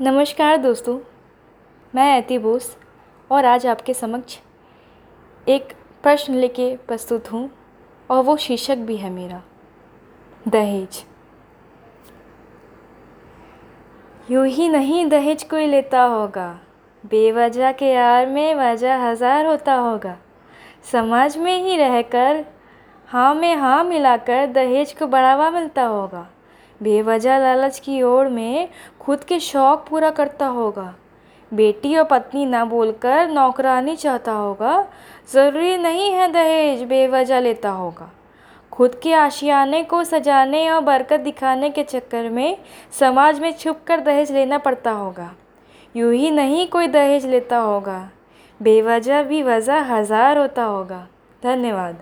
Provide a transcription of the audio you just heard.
नमस्कार दोस्तों, मैं ऐती बोस और आज आपके समक्ष एक प्रश्न लेके प्रस्तुत हूँ और वो शीर्षक भी है मेरा, दहेज। यूँ ही नहीं दहेज कोई लेता होगा, बेवजह के यार में वजह हज़ार होता होगा। समाज में ही रहकर हाँ में हाँ मिलाकर दहेज को बढ़ावा मिलता होगा। बेवजह लालच की ओर में खुद के शौक़ पूरा करता होगा। बेटी और पत्नी ना बोलकर नौकरानी चाहता होगा। ज़रूरी नहीं है दहेज बेवजह लेता होगा। खुद के आशियाने को सजाने और बरकत दिखाने के चक्कर में समाज में छुप कर दहेज लेना पड़ता होगा। यूँ ही नहीं कोई दहेज लेता होगा। बेवजह भी वजह हज़ार होता होगा। धन्यवाद।